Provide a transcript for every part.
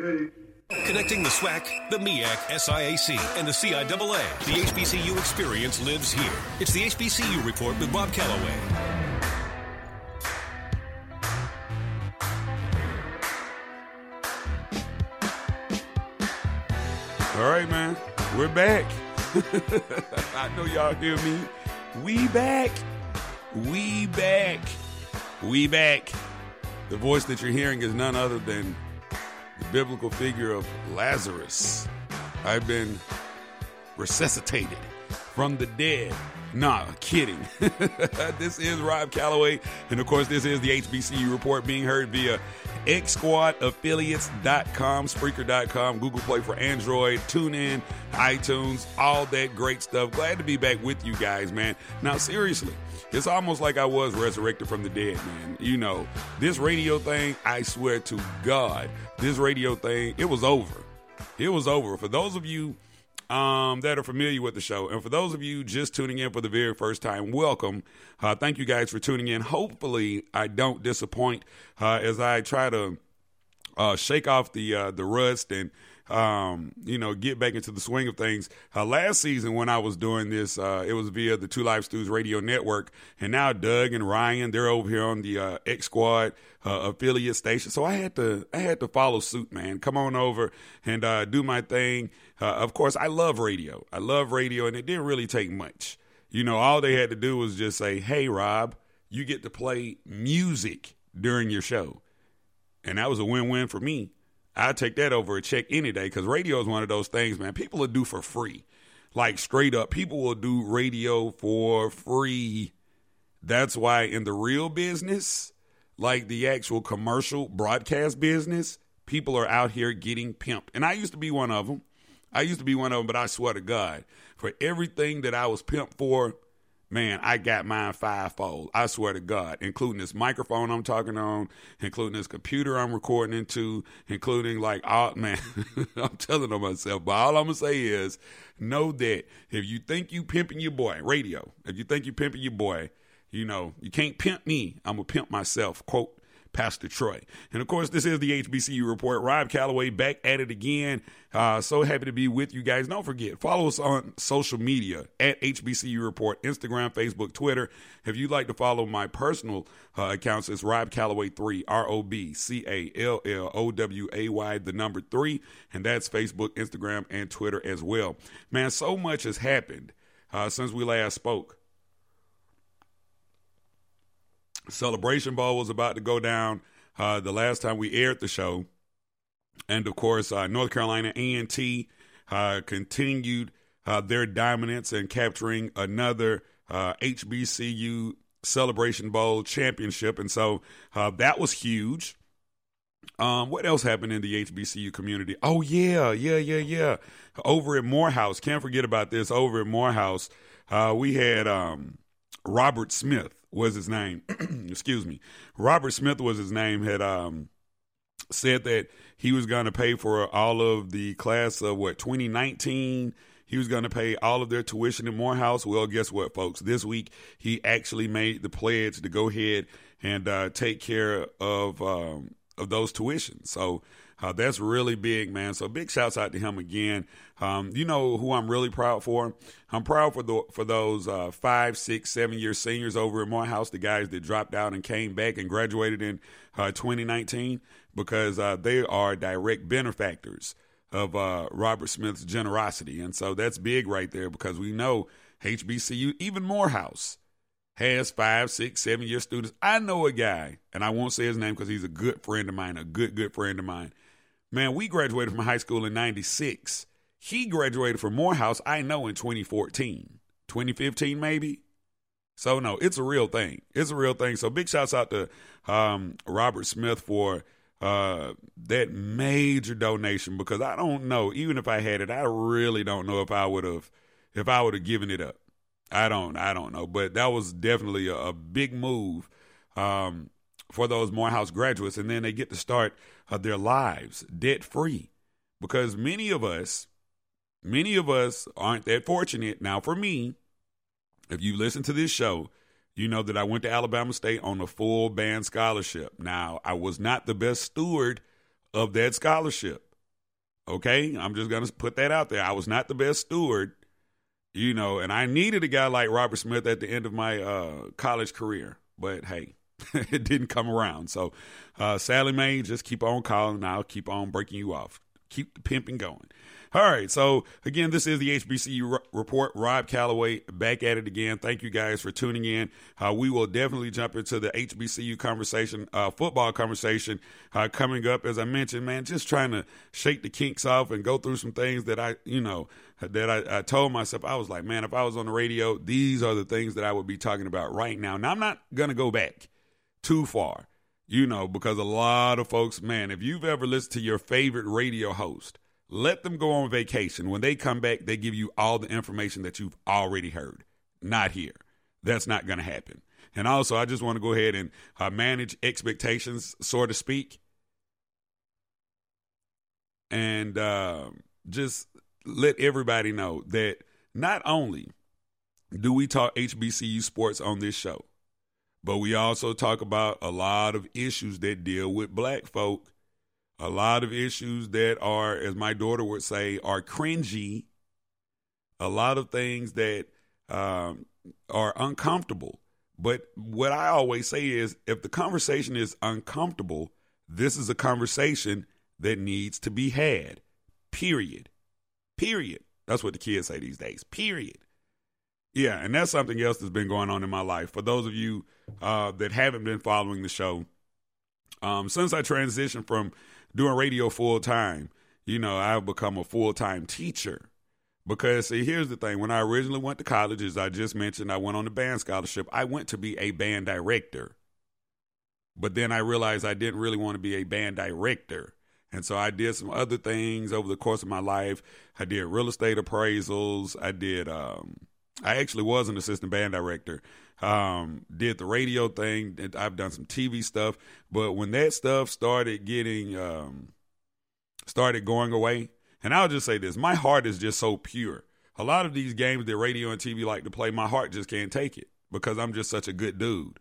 Okay. Connecting the SWAC, the MEAC, SIAC, and the CIAA. The HBCU experience lives here. It's the HBCU Report with Rob Calloway. All right, man. We're back. I know y'all hear me. We back. We back. We back. The voice that you're hearing is none other than biblical figure of Lazarus. I've been resuscitated from the dead. Nah, kidding. this is Rob Calloway, and of course, this is the HBCU report being heard via xsquadaffiliates.com, Spreaker.com, Google Play for Android, TuneIn, iTunes, all that great stuff. Glad to be back with you guys, man. Now, seriously, it's almost like I was resurrected from the dead, man. You know, this radio thing, I swear to God, this radio thing, it was over. It was over. For those of you um, that are familiar with the show. And for those of you just tuning in for the very first time, welcome. Uh, thank you guys for tuning in. Hopefully, I don't disappoint uh, as I try to uh, shake off the uh, the rust and um, you know, get back into the swing of things. Uh, last season, when I was doing this, uh, it was via the Two Live Stews radio network, and now Doug and Ryan, they're over here on the uh, X Squad uh, affiliate station. So I had to, I had to follow suit, man. Come on over and uh, do my thing. Uh, of course, I love radio. I love radio, and it didn't really take much. You know, all they had to do was just say, "Hey, Rob, you get to play music during your show," and that was a win-win for me. I'd take that over a check any day because radio is one of those things, man. People will do for free, like straight up. People will do radio for free. That's why in the real business, like the actual commercial broadcast business, people are out here getting pimped. And I used to be one of them. I used to be one of them, but I swear to God, for everything that I was pimped for, man, I got mine fivefold. I swear to God, including this microphone I'm talking on, including this computer I'm recording into, including like oh man, I'm telling on myself. But all I'm gonna say is, know that if you think you pimping your boy, radio, if you think you pimping your boy, you know you can't pimp me. I'm gonna pimp myself. Quote Pastor Troy. And of course, this is the HBCU report. Rob Calloway back at it again. Uh, so happy to be with you guys. Don't forget, follow us on social media at HBCU report, Instagram, Facebook, Twitter. If you'd like to follow my personal uh, accounts, it's Rob Calloway 3, R O B C A L L O W A Y, the number three. And that's Facebook, Instagram, and Twitter as well. Man, so much has happened uh, since we last spoke. Celebration Bowl was about to go down uh, the last time we aired the show. And of course, uh, North Carolina A&T uh, continued uh, their dominance and capturing another HBCU uh, Celebration Bowl championship. And so uh, that was huge. Um, what else happened in the HBCU community? Oh, yeah, yeah, yeah, yeah. Over at Morehouse, can't forget about this. Over at Morehouse, we had um, Robert Smith was his name. Excuse me. Robert Smith was his name. Had um, said that he was going to pay for all of the class of what 2019. He was going to pay all of their tuition in Morehouse. Well, guess what, folks? This week he actually made the pledge to go ahead and uh, take care of um, of those tuitions. So uh, that's really big, man. So big shouts out to him again. Um, you know who I'm really proud for? I'm proud for the for those uh, five, six, seven year seniors over at Morehouse, the guys that dropped out and came back and graduated in uh, 2019, because uh, they are direct benefactors of uh, Robert Smith's generosity, and so that's big right there because we know HBCU, even Morehouse has five, six, seven year students. I know a guy, and I won't say his name because he's a good friend of mine, a good, good friend of mine. Man, we graduated from high school in 96. He graduated from Morehouse, I know, in 2014, 2015, maybe. So no, it's a real thing. It's a real thing. So big shouts out to um, Robert Smith for uh, that major donation because I don't know. Even if I had it, I really don't know if I would have if I would have given it up. I don't. I don't know. But that was definitely a, a big move um, for those Morehouse graduates, and then they get to start uh, their lives debt free because many of us, many of us aren't that fortunate. Now, for me, if you listen to this show, you know that I went to Alabama State on a full band scholarship. Now, I was not the best steward of that scholarship. Okay, I'm just going to put that out there. I was not the best steward, you know, and I needed a guy like Robert Smith at the end of my uh, college career. But hey, it didn't come around. So, uh, Sallie Mae, just keep on calling I'll keep on breaking you off. Keep the pimping going. All right. So, again, this is the HBCU report. Rob Calloway back at it again. Thank you guys for tuning in. Uh, we will definitely jump into the HBCU conversation, uh, football conversation uh, coming up. As I mentioned, man, just trying to shake the kinks off and go through some things that I, you know, that I, I told myself. I was like, man, if I was on the radio, these are the things that I would be talking about right now. Now, I'm not going to go back too far, you know, because a lot of folks, man, if you've ever listened to your favorite radio host, let them go on vacation. When they come back, they give you all the information that you've already heard. Not here. That's not going to happen. And also, I just want to go ahead and uh, manage expectations, so to speak, and uh, just let everybody know that not only do we talk HBCU sports on this show, but we also talk about a lot of issues that deal with black folk a lot of issues that are, as my daughter would say, are cringy. A lot of things that um, are uncomfortable. But what I always say is if the conversation is uncomfortable, this is a conversation that needs to be had. Period. Period. That's what the kids say these days. Period. Yeah, and that's something else that's been going on in my life. For those of you uh, that haven't been following the show, um, since I transitioned from doing radio full time, you know, I've become a full time teacher. Because see, here's the thing: when I originally went to college, as I just mentioned, I went on the band scholarship. I went to be a band director, but then I realized I didn't really want to be a band director, and so I did some other things over the course of my life. I did real estate appraisals. I did. Um, I actually was an assistant band director. Um, did the radio thing. I've done some TV stuff, but when that stuff started getting um, started going away, and I'll just say this: my heart is just so pure. A lot of these games that radio and TV like to play, my heart just can't take it because I'm just such a good dude.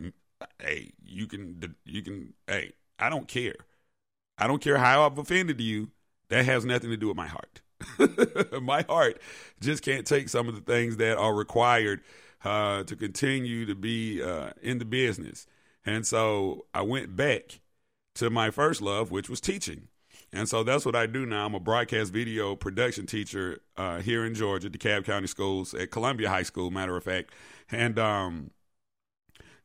Mm, hey, you can, you can. Hey, I don't care. I don't care how I've offended you. That has nothing to do with my heart. my heart just can't take some of the things that are required uh, to continue to be uh, in the business. And so I went back to my first love, which was teaching. And so that's what I do now. I'm a broadcast video production teacher uh, here in Georgia, DeKalb County Schools at Columbia High School, matter of fact. And, um,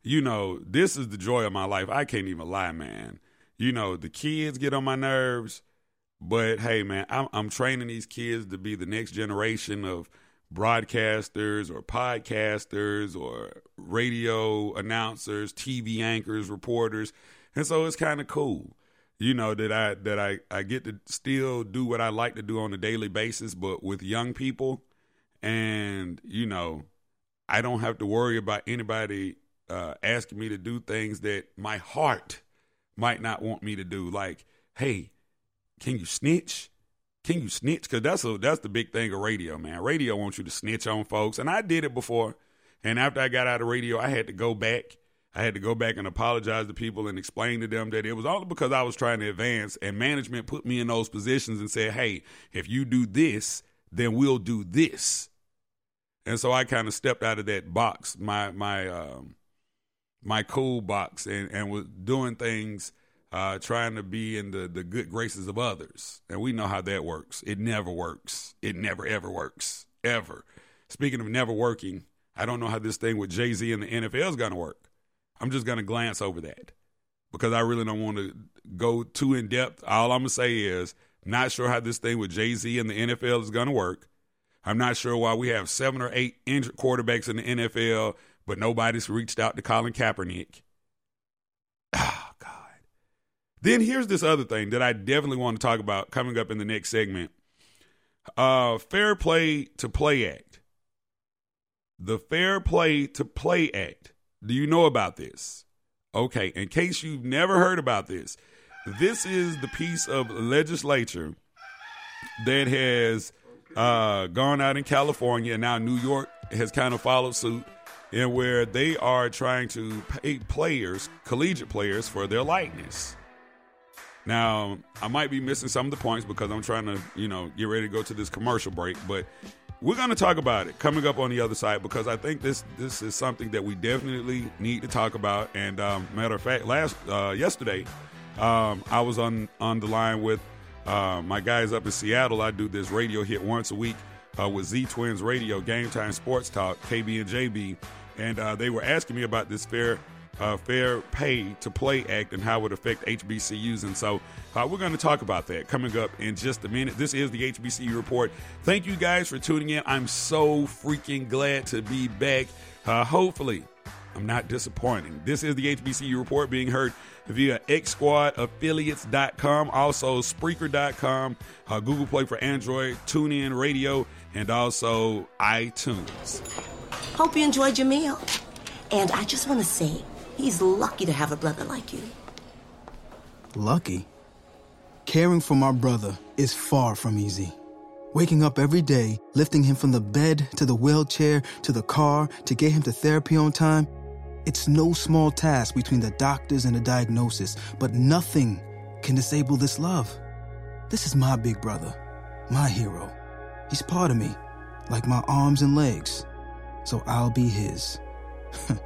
you know, this is the joy of my life. I can't even lie, man. You know, the kids get on my nerves, but hey, man, I'm, I'm training these kids to be the next generation of broadcasters or podcasters or radio announcers, TV anchors, reporters. And so it's kind of cool. You know that I that I I get to still do what I like to do on a daily basis but with young people and you know I don't have to worry about anybody uh, asking me to do things that my heart might not want me to do like hey can you snitch can you snitch? Because that's a, that's the big thing of radio, man. Radio wants you to snitch on folks, and I did it before. And after I got out of radio, I had to go back. I had to go back and apologize to people and explain to them that it was all because I was trying to advance, and management put me in those positions and said, "Hey, if you do this, then we'll do this." And so I kind of stepped out of that box, my my um, my cool box, and and was doing things uh, trying to be in the, the good graces of others. And we know how that works. It never works. It never, ever works. Ever. Speaking of never working, I don't know how this thing with Jay Z and the NFL is going to work. I'm just going to glance over that because I really don't want to go too in depth. All I'm going to say is, not sure how this thing with Jay Z and the NFL is going to work. I'm not sure why we have seven or eight injured quarterbacks in the NFL, but nobody's reached out to Colin Kaepernick. Oh, God. Then here's this other thing that I definitely want to talk about coming up in the next segment. Uh, Fair Play to Play Act. The Fair Play to Play Act. Do you know about this? Okay, in case you've never heard about this, this is the piece of legislature that has uh, gone out in California, and now New York has kind of followed suit, and where they are trying to pay players, collegiate players, for their likeness. Now, I might be missing some of the points because I'm trying to, you know, get ready to go to this commercial break, but we're going to talk about it coming up on the other side because I think this this is something that we definitely need to talk about. And um, matter of fact, last uh, yesterday, um, I was on on the line with uh, my guys up in Seattle. I do this radio hit once a week uh, with Z Twins Radio, Game Time Sports Talk, KB and JB, and uh, they were asking me about this fair uh, Fair Pay to Play Act and how it affect HBCUs. And so uh, we're going to talk about that coming up in just a minute. This is the HBCU report. Thank you guys for tuning in. I'm so freaking glad to be back. Uh, hopefully, I'm not disappointing. This is the HBCU report being heard via xsquadaffiliates.com, also Spreaker.com, uh, Google Play for Android, TuneIn Radio, and also iTunes. Hope you enjoyed your meal. And I just want to say, he's lucky to have a brother like you. Lucky? Caring for my brother is far from easy. Waking up every day, lifting him from the bed to the wheelchair to the car to get him to therapy on time, it's no small task between the doctors and the diagnosis, but nothing can disable this love. This is my big brother, my hero. He's part of me, like my arms and legs. So I'll be his.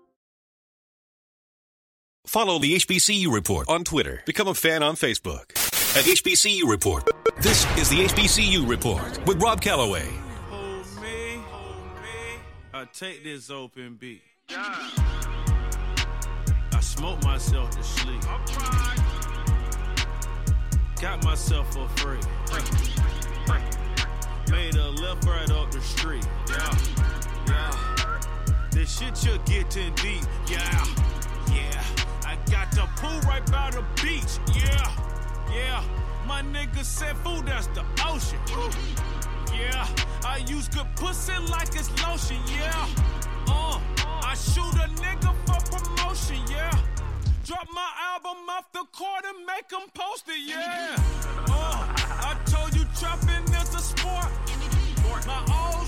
Follow the HBCU Report on Twitter. Become a fan on Facebook at HBCU Report. This is the HBCU Report with Rob Calloway. Hold me, hold me. I take this open beat. I smoke myself to sleep. Got myself a free. Made a left right up the street. Yeah, yeah. This shit you're getting deep. Yeah, yeah. Got the pool right by the beach. Yeah, yeah. My nigga said, food, that's the ocean. Yeah, I use good pussy like it's lotion. Yeah, uh, I shoot a nigga for promotion. Yeah, drop my album off the court and make them post it. Yeah, uh, I told you trapping is a sport. My old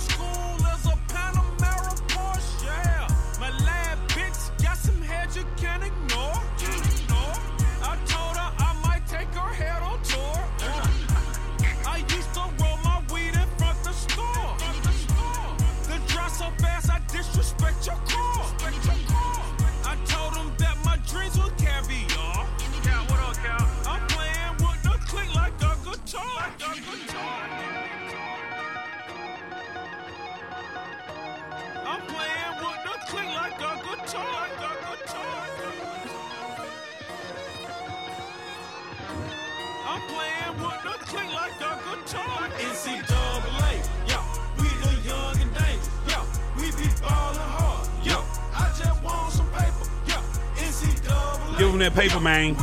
paper, man.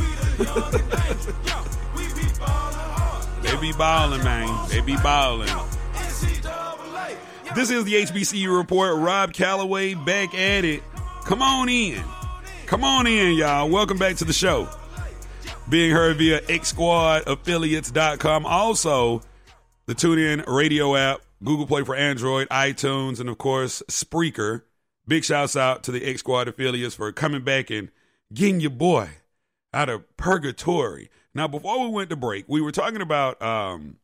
They be balling, man. They be balling. This is the HBCU report. Rob Calloway back at it. Come on in. Come on in, y'all. Welcome back to the show. Being heard via xsquadaffiliates.com. Also, the TuneIn radio app, Google Play for Android, iTunes, and of course, Spreaker. Big shouts out to the X Squad affiliates for coming back and getting your boy out of purgatory. Now, before we went to break, we were talking about um,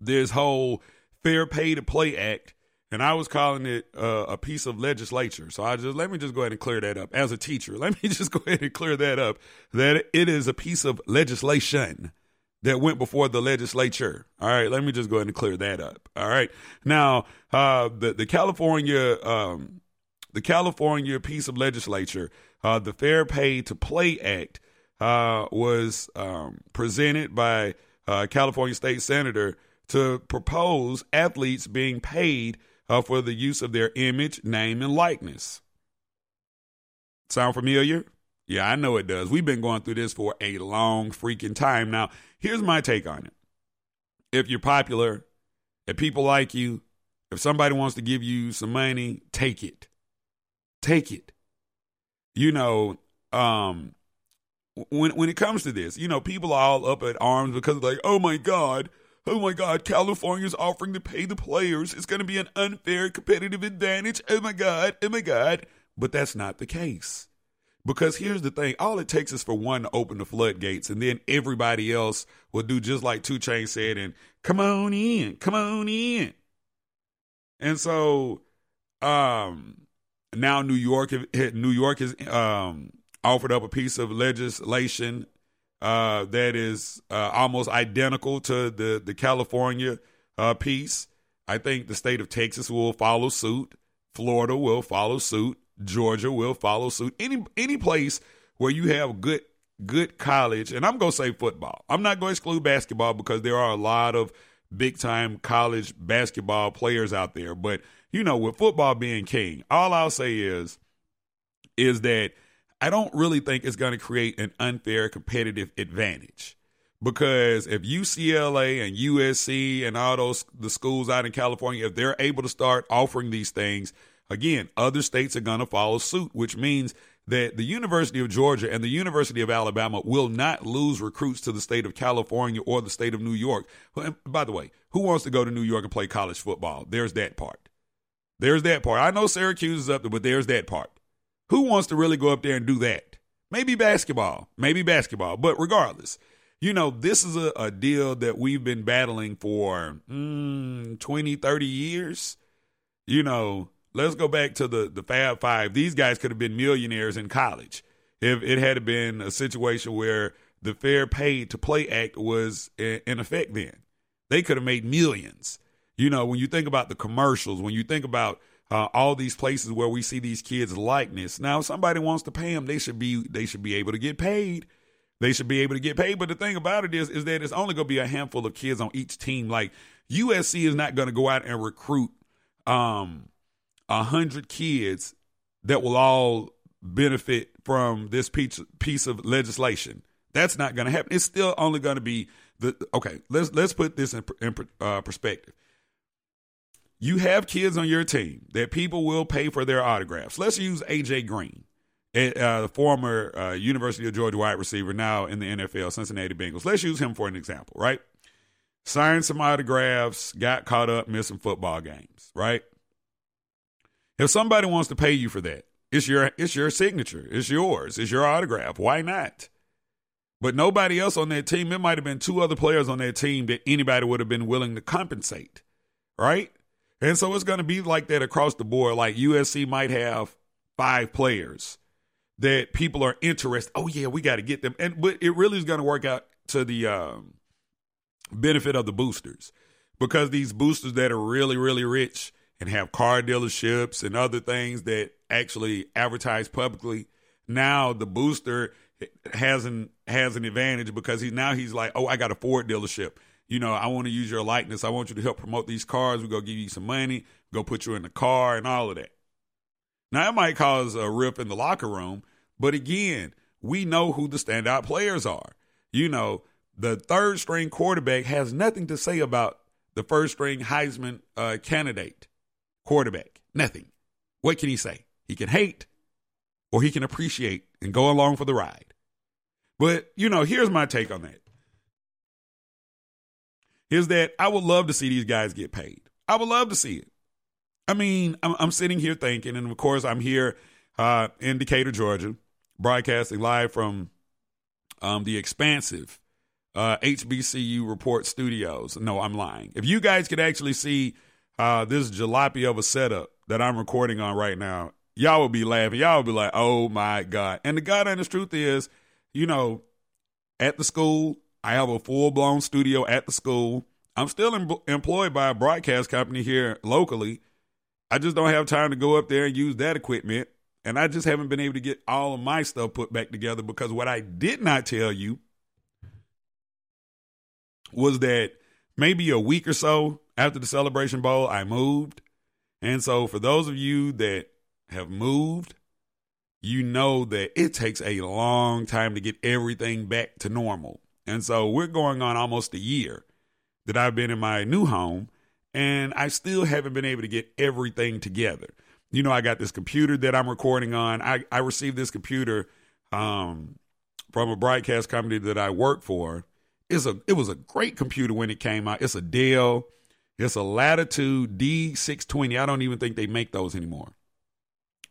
this whole Fair Pay to Play Act and I was calling it uh, a piece of legislature. So I just let me just go ahead and clear that up. As a teacher, let me just go ahead and clear that up. That it is a piece of legislation that went before the legislature. All right, let me just go ahead and clear that up. All right, now uh, the the California um, the California piece of legislature, uh, the Fair Pay to Play Act, uh, was um, presented by uh, California State Senator to propose athletes being paid uh, for the use of their image, name, and likeness. Sound familiar? Yeah, I know it does. We've been going through this for a long freaking time. Now, here's my take on it. If you're popular, if people like you, if somebody wants to give you some money, take it. Take it. You know, um, when when it comes to this, you know, people are all up at arms because like, oh my God, oh my God, California's offering to pay the players. It's going to be an unfair competitive advantage. Oh my God, oh my God. But that's not the case. Because here's the thing all it takes is for one to open the floodgates, and then everybody else will do just like 2 Chainz said and come on in, come on in. And so um now New York New York is um offered up a piece of legislation uh, that is uh, almost identical to the the California uh, piece. I think the state of Texas will follow suit. Florida will follow suit. Georgia will follow suit. Any any place where you have good good college, and I'm gonna say football. I'm not gonna exclude basketball because there are a lot of big time college basketball players out there. But you know, with football being king, all I'll say is is that I don't really think it's going to create an unfair competitive advantage. Because if UCLA and USC and all those the schools out in California, if they're able to start offering these things, again, other states are going to follow suit, which means that the University of Georgia and the University of Alabama will not lose recruits to the state of California or the state of New York. By the way, who wants to go to New York and play college football? There's that part. There's that part. I know Syracuse is up there, but there's that part. Who wants to really go up there and do that? Maybe basketball, maybe basketball, but regardless, you know, this is a, a deal that we've been battling for mm, 20, 30 years. You know, let's go back to the, the Fab Five. These guys could have been millionaires in college if it had been a situation where the Fair Pay to Play Act was in effect then. They could have made millions. You know, when you think about the commercials, when you think about uh, all these places where we see these kids' likeness. Now, if somebody wants to pay them, they should be they should be able to get paid. They should be able to get paid. But the thing about it is, is that it's only going to be a handful of kids on each team. Like USC is not going to go out and recruit um a hundred kids that will all benefit from this piece piece of legislation. That's not going to happen. It's still only going to be the okay. Let's let's put this in, in uh, perspective you have kids on your team that people will pay for their autographs. Let's use AJ Green, uh, the former uh, University of Georgia wide receiver, now in the NFL, Cincinnati Bengals. Let's use him for an example, right? Signed some autographs, got caught up missing football games, right? If somebody wants to pay you for that, it's your it's your signature, it's yours, it's your autograph. Why not? But nobody else on that team, it might have been two other players on that team that anybody would have been willing to compensate, right? And so it's going to be like that across the board. Like USC might have five players that people are interested. Oh yeah, we got to get them. And but it really is going to work out to the um, benefit of the boosters because these boosters that are really really rich and have car dealerships and other things that actually advertise publicly. Now the booster has an has an advantage because he now he's like, oh, I got a Ford dealership you know, I want to use your likeness. I want you to help promote these cars. We're going to give you some money, go put you in the car and all of that. Now, it might cause a rip in the locker room, but again, we know who the standout players are. You know, the third string quarterback has nothing to say about the first string Heisman uh, candidate quarterback. Nothing. What can he say? He can hate or he can appreciate and go along for the ride. But, you know, here's my take on that is that I would love to see these guys get paid. I would love to see it. I mean, I'm, I'm sitting here thinking, and of course, I'm here uh, in Decatur, Georgia, broadcasting live from um, the expansive uh, HBCU Report Studios. No, I'm lying. If you guys could actually see uh, this jalopy of a setup that I'm recording on right now, y'all would be laughing. Y'all would be like, "Oh my god!" And the god honest truth is, you know, at the school, I have a full blown studio at the school. I'm still em- employed by a broadcast company here locally. I just don't have time to go up there and use that equipment. And I just haven't been able to get all of my stuff put back together because what I did not tell you was that maybe a week or so after the Celebration Bowl, I moved. And so, for those of you that have moved, you know that it takes a long time to get everything back to normal. And so, we're going on almost a year that I've been in my new home, and I still haven't been able to get everything together. You know, I got this computer that I'm recording on. I, I received this computer um, from a broadcast company that I work for it's a it was a great computer when it came out. It's a Dell. It's a Latitude D620. I don't even think they make those anymore.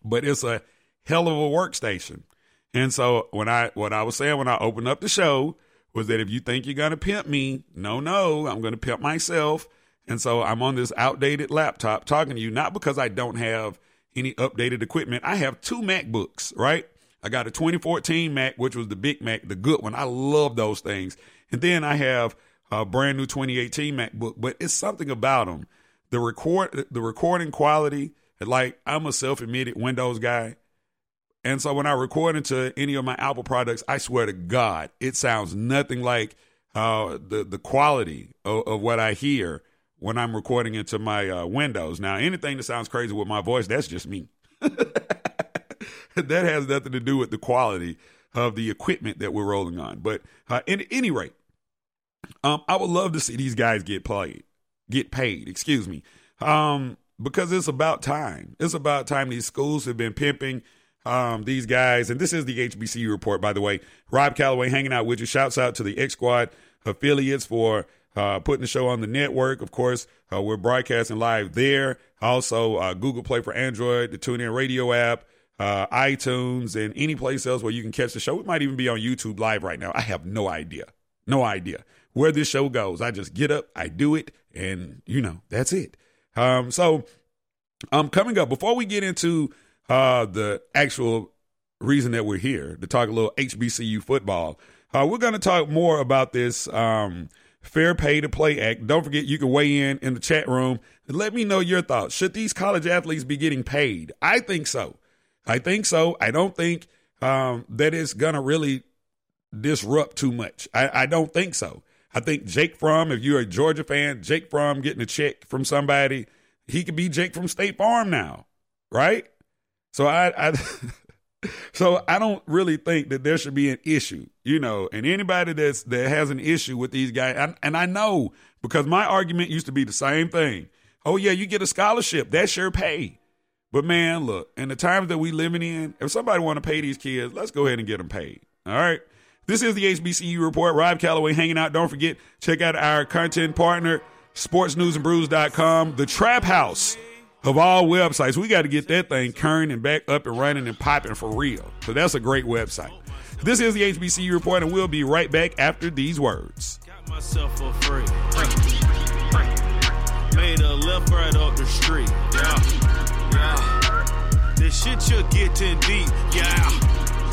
But it's a hell of a workstation. And so when I what I was saying when I opened up the show was that if you think you're gonna pimp me, no, no, I'm gonna pimp myself. And so I'm on this outdated laptop talking to you, not because I don't have any updated equipment. I have two MacBooks, right? I got a 2014 Mac, which was the big Mac, the good one. I love those things. And then I have a brand new 2018 MacBook, but it's something about them. The record, the recording quality. Like I'm a self-admitted Windows guy, and so when I record into any of my Apple products, I swear to God, it sounds nothing like uh, the the quality of, of, what I hear when I'm recording into my uh, Windows. Now, anything that sounds crazy with my voice, that's just me. that has nothing to do with the quality of the equipment that we're rolling on. But uh, at any rate, um, I would love to see these guys get played, get paid. Excuse me, um, because it's about time. It's about time. These schools have been pimping um, these guys, and this is the HBCU report, by the way. Rob Calloway hanging out with you. Shouts out to the X Squad affiliates for uh, putting the show on the network. Of course, uh, we're broadcasting live there. Also, uh, Google Play for Android, the TuneIn Radio app, uh, iTunes, and any place else where you can catch the show. It might even be on YouTube live right now. I have no idea. No idea where this show goes. I just get up, I do it, and you know, that's it. Um, so um coming up, before we get into uh the actual reason that we're here to talk a little HBCU football, uh, we're gonna talk more about this um Fair Pay to Play Act. Don't forget you can weigh in in the chat room let me know your thoughts. Should these college athletes be getting paid? I think so. I think so. I don't think um, that it's gonna really disrupt too much. I, I don't think so. I think Jake Fromm, if you're a Georgia fan, Jake Fromm getting a check from somebody, he could be Jake from State Farm now, right? So I, I so I don't really think that there should be an issue, you know. And anybody that's that has an issue with these guys, and, and I know because my argument used to be the same thing. Oh yeah, you get a scholarship, that's your pay. But man, look, in the times that we living in, if somebody want to pay these kids, let's go ahead and get them paid. All right. This is the HBCU report. Rob Calloway hanging out. Don't forget, check out our content partner, sportsnewsandbrews.com, the trap house of all websites. We got to get that thing current and back up and running and popping for real. So that's a great website. This is the HBCU report, and we'll be right back after these words. Got myself a free. Made a left right up the street. Yeah. Yeah. This shit you're getting deep. Yeah.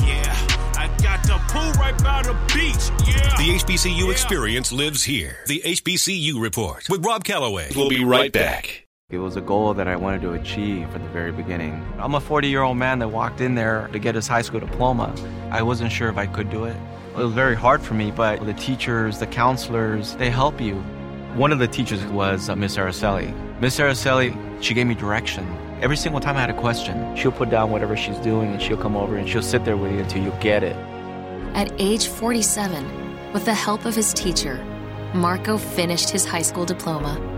Yeah. I got the pool right by the beach. Yeah. The HBCU yeah. experience lives here. The HBCU Report with Rob Calloway. We'll be right back. It was a goal that I wanted to achieve from the very beginning. I'm a 40 year old man that walked in there to get his high school diploma. I wasn't sure if I could do it. It was very hard for me, but the teachers, the counselors, they help you. One of the teachers was uh, Miss Araceli. Miss Araceli, she gave me direction Every single time I had a question, she'll put down whatever she's doing and she'll come over and she'll sit there with you until you get it. At age 47, with the help of his teacher, Marco finished his high school diploma.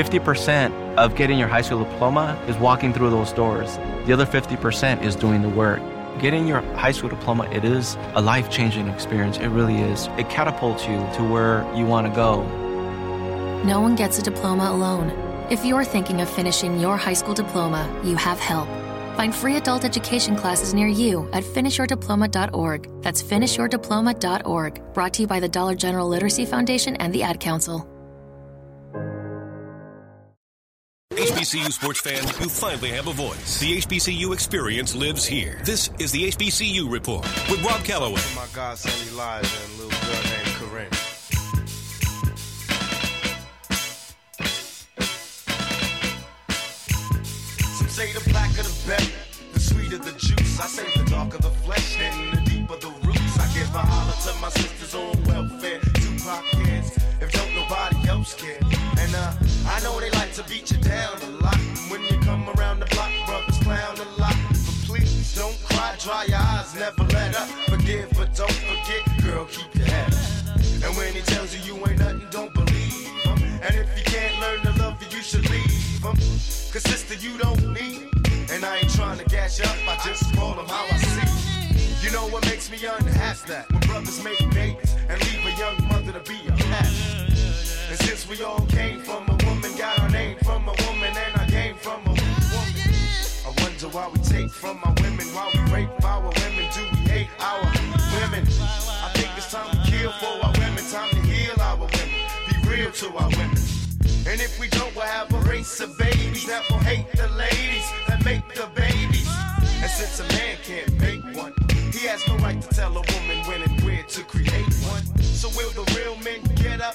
50% of getting your high school diploma is walking through those doors. The other 50% is doing the work. Getting your high school diploma, it is a life changing experience. It really is. It catapults you to where you want to go. No one gets a diploma alone. If you're thinking of finishing your high school diploma, you have help. Find free adult education classes near you at finishyourdiploma.org. That's finishyourdiploma.org. Brought to you by the Dollar General Literacy Foundation and the Ad Council. HBCU sports fans, you finally have a voice. The HBCU experience lives here. This is the HBCU Report with Rob Calloway. My godson Elijah and a little girl named Corinne. Some say the blacker the better, the sweeter the juice. I say the darker the flesh and the deeper the roots. I give a holler to my sisters on welfare. Tupac kids, if don't nobody else care. And uh, I know they like to beat you down a lot. When you come around the block, brothers clown a lot. But please don't cry, dry your eyes, never let up. Forgive, but don't forget, girl, keep your head up. And when he tells you you ain't nothing, don't believe him. And if you can't learn to love you, you should leave him. Cause sister, you don't need. And I ain't trying to you up, I just call him how I see. You know what makes me unhappy? That when brothers make babies and leave a young mother to be a pastor. And since we all came from Why we take from our women, why we rape our women, do we hate our women? I think it's time to kill for our women, time to heal our women, be real to our women. And if we don't, we'll have a race of babies that will hate the ladies that make the babies. And since a man can't make one, he has no right to tell a woman when and where to create one. So will the real men get up?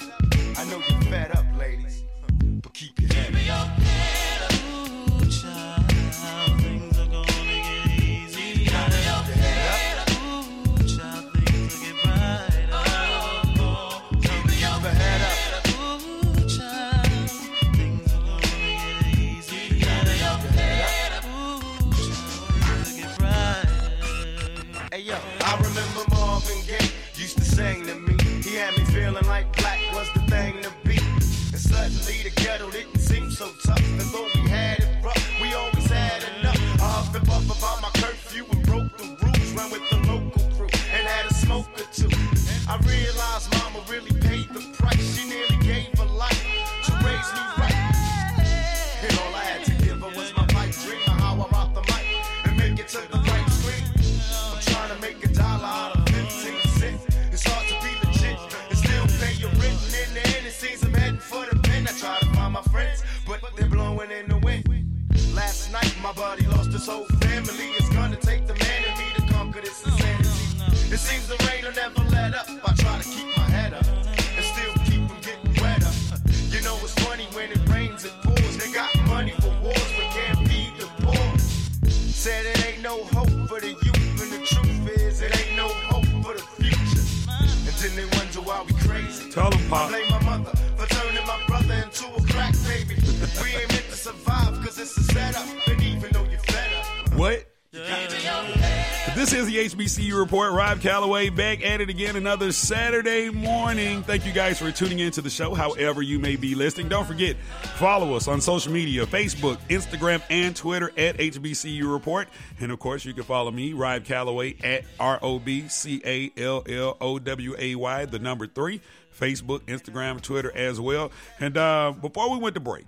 Calloway back at it again another Saturday morning. Thank you guys for tuning into the show, however you may be listening. Don't forget, follow us on social media Facebook, Instagram, and Twitter at HBCU Report. And of course, you can follow me, Rob Calloway, at R O B C A L L O W A Y, the number three. Facebook, Instagram, Twitter as well. And uh, before we went to break,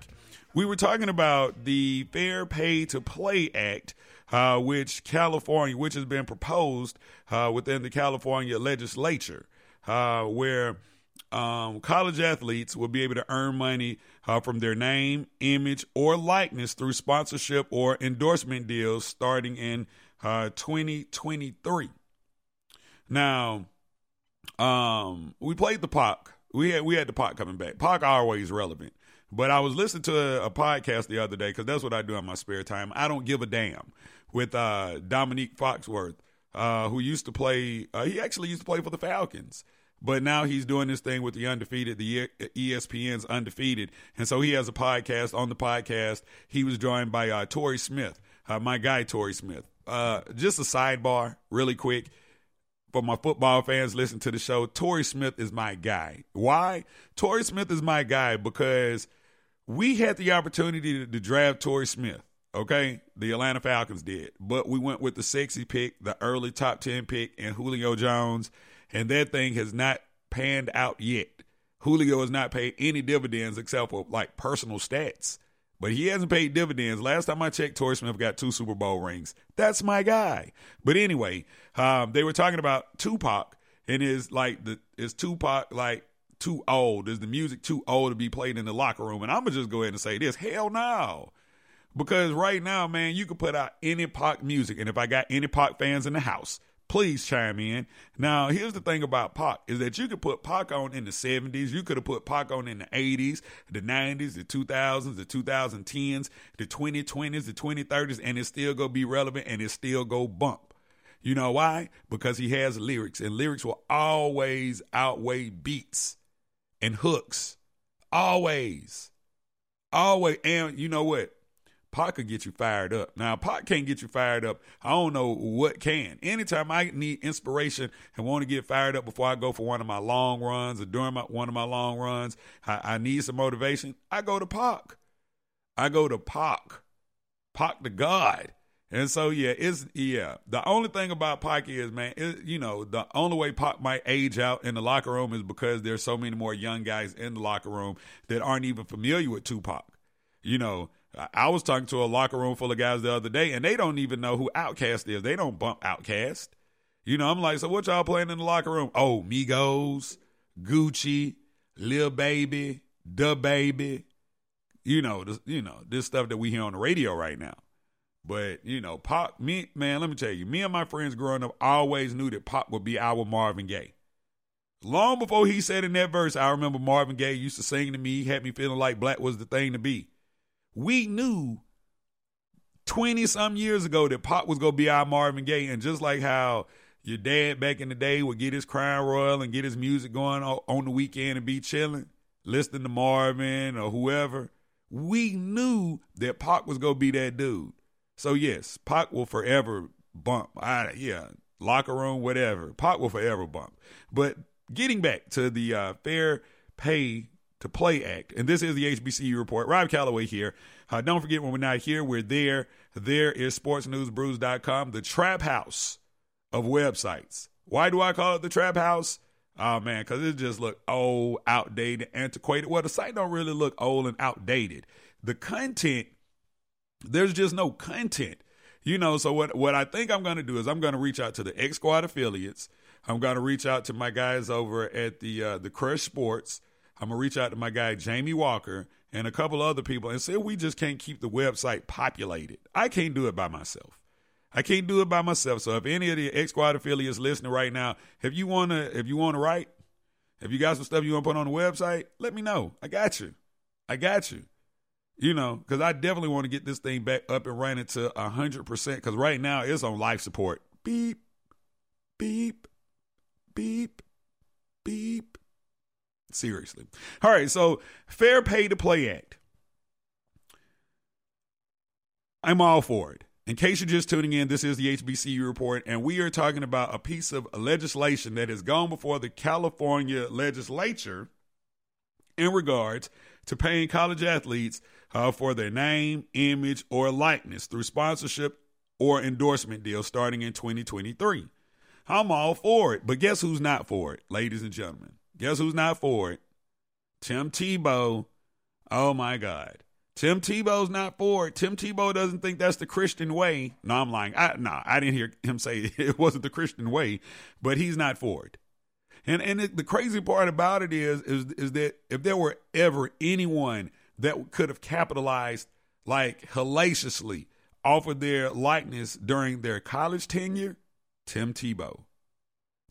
we were talking about the Fair Pay to Play Act, uh, which California, which has been proposed uh, within the California legislature, uh, where um, college athletes will be able to earn money uh, from their name, image, or likeness through sponsorship or endorsement deals starting in uh, 2023. Now, um, we played the Pac. We had we had the Pac coming back. Pac always relevant. But I was listening to a, a podcast the other day because that's what I do in my spare time. I don't give a damn with uh, Dominique Foxworth, uh, who used to play. Uh, he actually used to play for the Falcons, but now he's doing this thing with the undefeated, the ESPN's undefeated, and so he has a podcast. On the podcast, he was joined by uh, Torrey Smith, uh, my guy Torrey Smith. Uh, just a sidebar, really quick for my football fans listen to the show, Torrey Smith is my guy. Why? Torrey Smith is my guy because we had the opportunity to, to draft Torrey Smith. Okay, the Atlanta Falcons did, but we went with the sexy pick, the early top ten pick, and Julio Jones, and that thing has not panned out yet. Julio has not paid any dividends except for like personal stats, but he hasn't paid dividends. Last time I checked, Torrey Smith got two Super Bowl rings. That's my guy. But anyway, um, they were talking about Tupac and is like the is Tupac like too old? Is the music too old to be played in the locker room? And I'm gonna just go ahead and say this: Hell no. Because right now, man, you can put out any Pac music. And if I got any Pac fans in the house, please chime in. Now, here's the thing about Pac is that you could put Pac on in the 70s. You could have put Pac on in the 80s, the 90s, the 2000s, the 2010s, the 2020s, the 2030s, and it still go be relevant and it still go bump. You know why? Because he has lyrics, and lyrics will always outweigh beats and hooks. Always. Always. And you know what? Pac could get you fired up. Now, Pac can't get you fired up. I don't know what can. Anytime I need inspiration and want to get fired up before I go for one of my long runs or during my, one of my long runs, I, I need some motivation. I go to Pac. I go to Pac. Pac the God. And so yeah, it's yeah. The only thing about Pac is, man, it, you know, the only way Pac might age out in the locker room is because there's so many more young guys in the locker room that aren't even familiar with Tupac. You know, I was talking to a locker room full of guys the other day, and they don't even know who Outkast is. They don't bump Outkast. You know, I'm like, so what y'all playing in the locker room? Oh, Migos, Gucci, Lil Baby, Da Baby. You know, this, you know this stuff that we hear on the radio right now. But you know, Pac, me man, let me tell you, me and my friends growing up always knew that Pac would be our Marvin Gaye. Long before he said in that verse, I remember Marvin Gaye used to sing to me, had me feeling like black was the thing to be. We knew 20 some years ago that Pac was gonna be our Marvin Gaye, and just like how your dad back in the day would get his Crown Royal and get his music going on the weekend and be chilling, listening to Marvin or whoever, we knew that Pac was gonna be that dude. So yes, Pac will forever bump. I, yeah, locker room, whatever. Pac will forever bump. But getting back to the uh, Fair Pay to Play Act, and this is the HBCU report. Rob Calloway here. Uh, don't forget when we're not here, we're there. There is sportsnewsbrews.com, the trap house of websites. Why do I call it the trap house? Oh man, because it just look old, outdated, antiquated. Well, the site don't really look old and outdated. The content there's just no content. You know, so what what I think I'm to do is I'm to reach out to the X Squad affiliates. I'm to reach out to my guys over at the uh, the Crush Sports. I'm gonna reach out to my guy Jamie Walker and a couple other people and say we just can't keep the website populated. I can't do it by myself. I can't do it by myself. So if any of the X Squad affiliates listening right now, if you wanna if you wanna write, if you got some stuff you want to put on the website, let me know. I got you. I got you. You know, because I definitely want to get this thing back up and running to 100%. Because right now it's on life support. Beep, beep, beep, beep. Seriously. All right. So, Fair Pay to Play Act. I'm all for it. In case you're just tuning in, this is the HBCU report, and we are talking about a piece of legislation that has gone before the California legislature in regards to paying college athletes uh, for their name, image, or likeness through sponsorship or endorsement deals starting in 2023. I'm all for it, but guess who's not for it, ladies and gentlemen? Guess who's not for it? Tim Tebow. Oh my God. Tim Tebow's not for it. Tim Tebow doesn't think that's the Christian way. No, I'm lying. I, no, I didn't hear him say it wasn't the Christian way, but he's not for it. And and it, the crazy part about it is is is that if there were ever anyone that could have capitalized like hellaciously off of their likeness during their college tenure, Tim Tebow.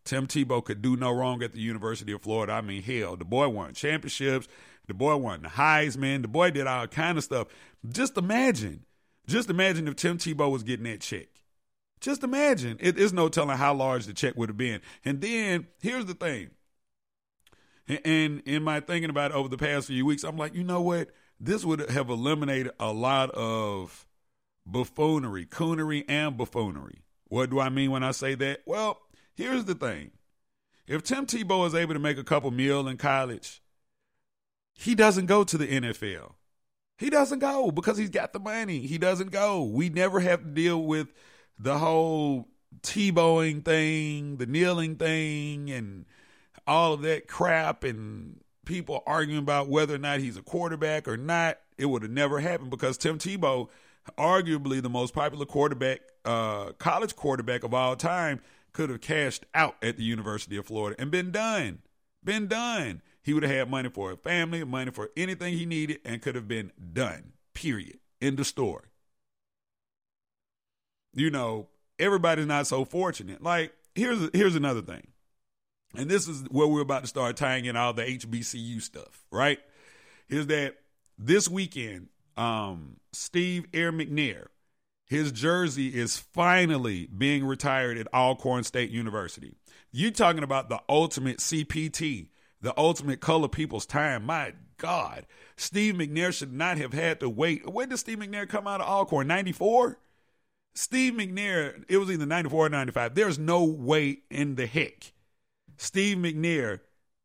Tim Tebow could do no wrong at the University of Florida. I mean, hell, the boy won championships. The boy won the Heisman. The boy did all kind of stuff. Just imagine, just imagine if Tim Tebow was getting that check. Just imagine. It is no telling how large the check would have been. And then here's the thing. And in my thinking about it over the past few weeks, I'm like, you know what? This would have eliminated a lot of buffoonery, coonery, and buffoonery. What do I mean when I say that? Well, here's the thing. If Tim Tebow is able to make a couple mil in college, he doesn't go to the NFL. He doesn't go because he's got the money. He doesn't go. We never have to deal with the whole Tebowing thing, the kneeling thing, and all of that crap, and people arguing about whether or not he's a quarterback or not. It would have never happened because Tim Tebow, arguably the most popular quarterback, uh, college quarterback of all time, could have cashed out at the University of Florida and been done. Been done. He would have had money for a family, money for anything he needed, and could have been done. Period. End of story. you know, everybody's not so fortunate. Like, here's here's another thing. And this is where we're about to start tying in all the HBCU stuff, right? Is that this weekend, um, Steve Air McNair, his jersey is finally being retired at Alcorn State University. You talking about the ultimate CPT, the ultimate color people's time. My God. Steve McNair should not have had to wait. When did Steve McNair come out of Alcorn? 94? Steve McNair, it was either 94 or 95. There's no way in the heck. Steve McNair,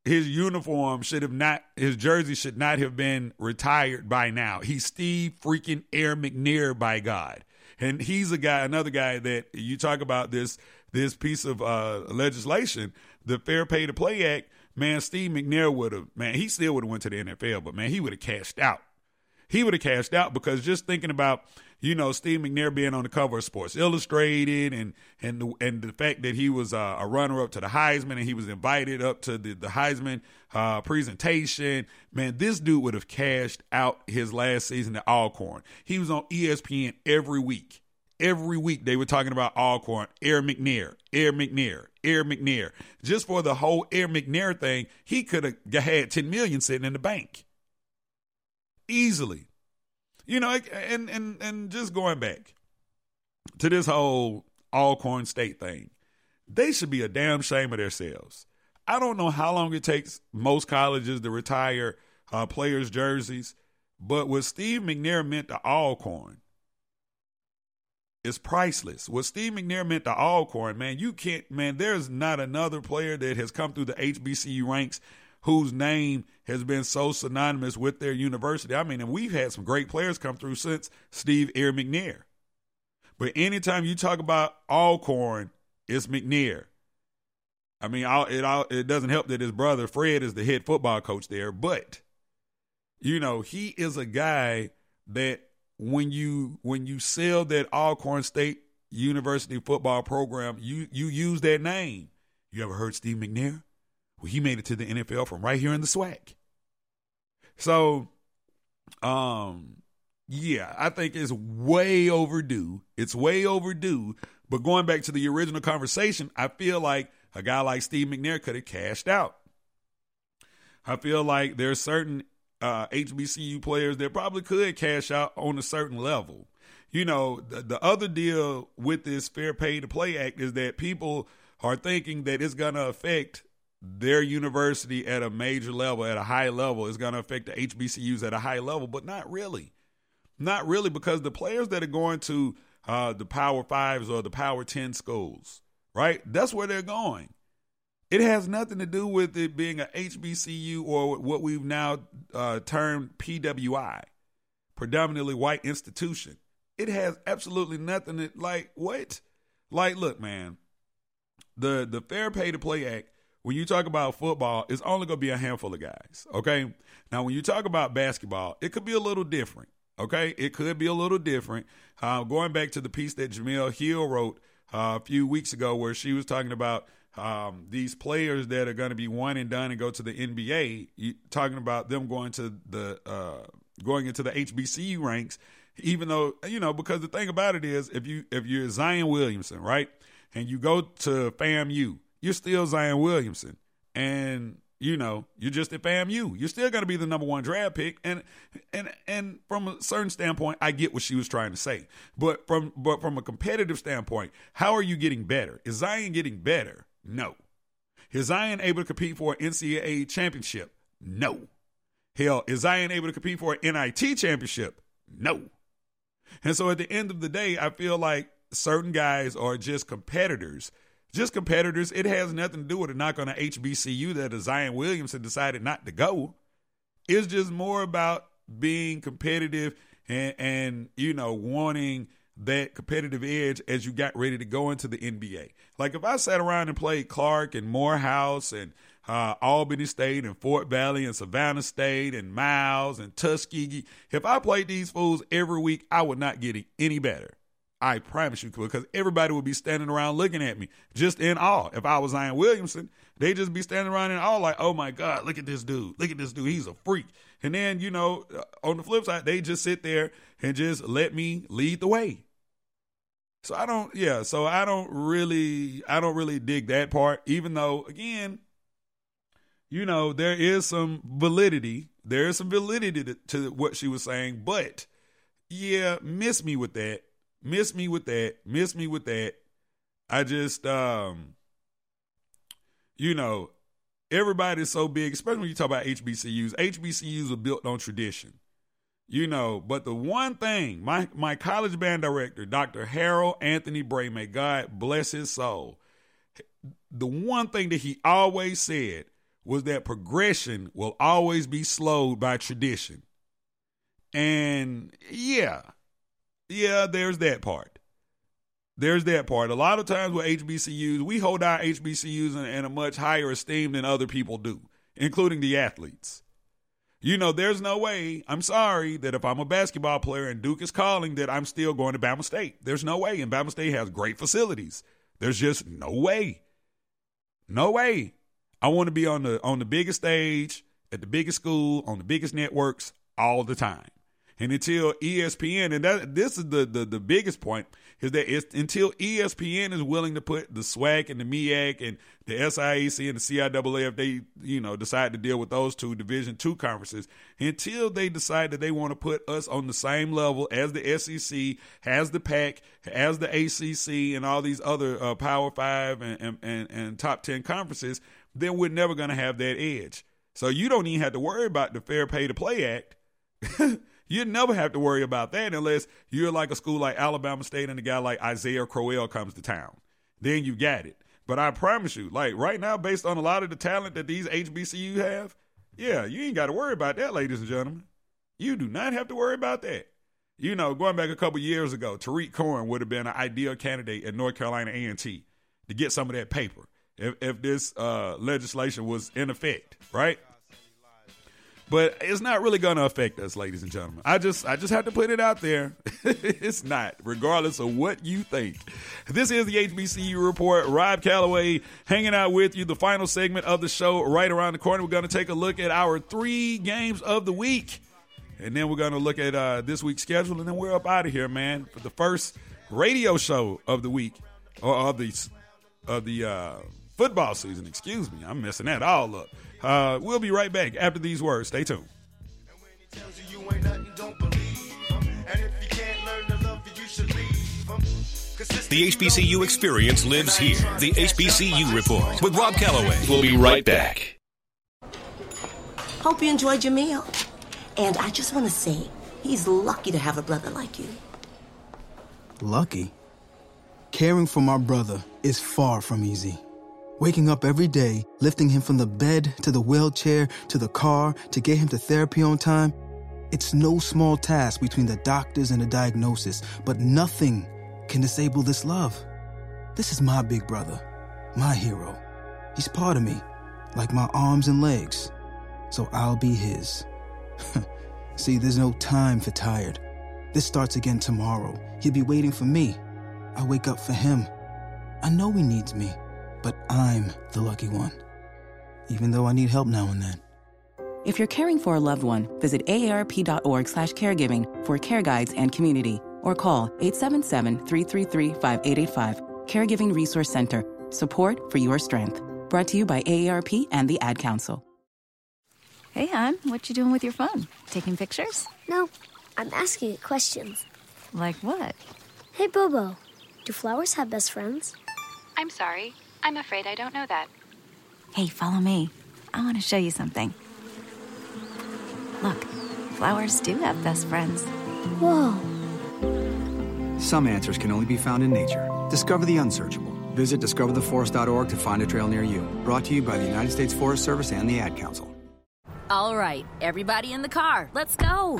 his uniform should have not, his jersey should not have been retired by now. He's Steve freaking Air McNair, by God. And he's a guy, another guy that you talk about this this piece of uh, legislation, the Fair Pay to Play Act. Man, Steve McNair would have, man, he still would have went to the NFL, but man, he would have cashed out. He would have cashed out because just thinking about you know, Steve McNair being on the cover of Sports Illustrated and and the, and the fact that he was uh, a runner up to the Heisman and he was invited up to the, the Heisman uh, presentation. Man, this dude would have cashed out his last season at Alcorn. He was on ESPN every week. Every week they were talking about Alcorn, Air McNair, Air McNair, Air McNair. Just for the whole Air McNair thing, he could have had 10 million sitting in the bank. Easily. You know, and and and just going back to this whole Alcorn State thing, they should be a damn shame of themselves. I don't know how long it takes most colleges to retire uh, players' jerseys, but what Steve McNair meant to Alcorn is priceless. What Steve McNair meant to Alcorn, man, you can't, man, there's not another player that has come through the HBCU ranks whose name has been so synonymous with their university. I mean, and we've had some great players come through since Steve Air McNair. But anytime you talk about Alcorn, it's McNair. I mean, it it doesn't help that his brother Fred is the head football coach there, but you know he is a guy that when you when you sell that Alcorn State University football program, you you use that name. You ever heard Steve McNair? Well, he made it to the NFL from right here in the SWAC. So, um, yeah, I think it's way overdue. It's way overdue. But going back to the original conversation, I feel like a guy like Steve McNair could have cashed out. I feel like there's certain uh, HBCU players that probably could cash out on a certain level. You know, the, the other deal with this Fair Pay to Play Act is that people are thinking that it's going to affect their university at a major level, at a high level, is going to affect the HBCUs at a high level, but not really. Not really, because the players that are going to uh, the Power Fives or the Power Ten schools, right? That's where they're going. It has nothing to do with it being a HBCU or what we've now uh, termed PWI, predominantly white institution. It has absolutely nothing to like what? Like, look, man, the the Fair Pay to Play Act when you talk about football, it's only going to be a handful of guys. Okay. Now, when you talk about basketball, it could be a little different. Okay. It could be a little different. Uh, going back to the piece that Jemele Hill wrote uh, a few weeks ago, where she was talking about um, these players that are going to be one and done and go to the NBA, you, talking about them going to the uh, going into the HBCU ranks, even though you know because the thing about it is if you if you're Zion Williamson, right, and you go to FAMU you're still Zion Williamson. And you know, you're just at FAMU. You're still going to be the number one draft pick, and and and from a certain standpoint, I get what she was trying to say. But from but from a competitive standpoint, how are you getting better? Is Zion getting better? No. Is Zion able to compete for an NCAA championship? No. Hell, is Zion able to compete for an NIT championship? No. And so at the end of the day, I feel like certain guys are just competitors just competitors. It has nothing to do with a knock on a HBCU that Zion Williamson decided not to go. It's just more about being competitive and, and you know wanting that competitive edge as you got ready to go into the NBA. Like if I sat around and played Clark and Morehouse and uh, Albany State and Fort Valley and Savannah State and Miles and Tuskegee, if I played these fools every week, I would not get any better. I promise you, because everybody would be standing around looking at me just in awe. If I was Zion Williamson, they'd just be standing around in awe, like, "Oh my God, look at this dude! Look at this dude! He's a freak." And then, you know, uh, on the flip side, they just sit there and just let me lead the way. So I don't, yeah. So I don't really, I don't really dig that part. Even though, again, you know, there is some validity. There is some validity to, to what she was saying, but yeah, miss me with that. Miss me with that. Miss me with that. I just, um, you know, everybody's so big, especially when you talk about HBCUs. HBCUs are built on tradition, you know. But the one thing, my my college band director, Dr. Harold Anthony Bray, may God bless his soul. The one thing that he always said was that progression will always be slowed by tradition. And yeah, yeah, there's that part. There's that part. A lot of times with HBCUs, we hold our HBCUs in, in, a much higher esteem than other people do, including the athletes. You know, there's no way, I'm sorry, that if I'm a basketball player and Duke is calling, that I'm still going to Bama State. There's no way. And Bama State has great facilities. There's just no way. No way. I want to be on the on the biggest stage, at the biggest school, on the biggest networks all the time. And until ESPN, and that this is the the, the biggest point, is that it's until ESPN is willing to put the SWAC and the MEAC and the SIAC and the CIAA, if they you know decide to deal with those two Division two conferences, until they decide that they want to put us on the same level as the SEC, has the PAC, as the ACC, and all these other uh, Power Five and, and, and, and top ten conferences, then we're never going to have that edge. So you don't even have to worry about the Fair Pay to Play Act. You never have to worry about that unless you're like a school like Alabama State and a guy like Isaiah Crowell comes to town. Then you got it. But I promise you, like right now, based on a lot of the talent that these HBCU have, yeah, you ain't got to worry about that, ladies and gentlemen. You do not have to worry about that. You know, going back a couple years ago, Tarik Cohen would have been an ideal candidate at North Carolina A&T to get some of that paper if, if this uh, legislation was in effect, right? But it's not really going to affect us, ladies and gentlemen. I just, I just have to put it out there. it's not, regardless of what you think. This is the HBCU report. Rob Calloway hanging out with you. The final segment of the show right around the corner. We're going to take a look at our three games of the week, and then we're going to look at uh, this week's schedule, and then we're up out of here, man, for the first radio show of the week or of the of the uh, football season. Excuse me, I'm messing that all up. Uh, we'll be right back after these words. Stay tuned. The HBCU experience lives here. The HBCU Report with Rob Calloway. We'll be right back. Hope you enjoyed your meal. And I just want to say, he's lucky to have a brother like you. Lucky? Caring for my brother is far from easy. Waking up every day, lifting him from the bed to the wheelchair to the car to get him to therapy on time, it's no small task between the doctors and the diagnosis, but nothing can disable this love. This is my big brother, my hero. He's part of me, like my arms and legs. So I'll be his. See, there's no time for tired. This starts again tomorrow. He'll be waiting for me. I wake up for him. I know he needs me but I'm the lucky one. Even though I need help now and then. If you're caring for a loved one, visit aarp.org slash caregiving for care guides and community, or call 877-333-5885. Caregiving Resource Center. Support for your strength. Brought to you by AARP and the Ad Council. Hey, hon, what you doing with your phone? Taking pictures? No, I'm asking it questions. Like what? Hey, Bobo, do flowers have best friends? I'm sorry. I'm afraid I don't know that. Hey, follow me. I want to show you something. Look, flowers do have best friends. Whoa. Some answers can only be found in nature. Discover the unsearchable. Visit discovertheforest.org to find a trail near you. Brought to you by the United States Forest Service and the Ad Council. All right, everybody in the car, let's go.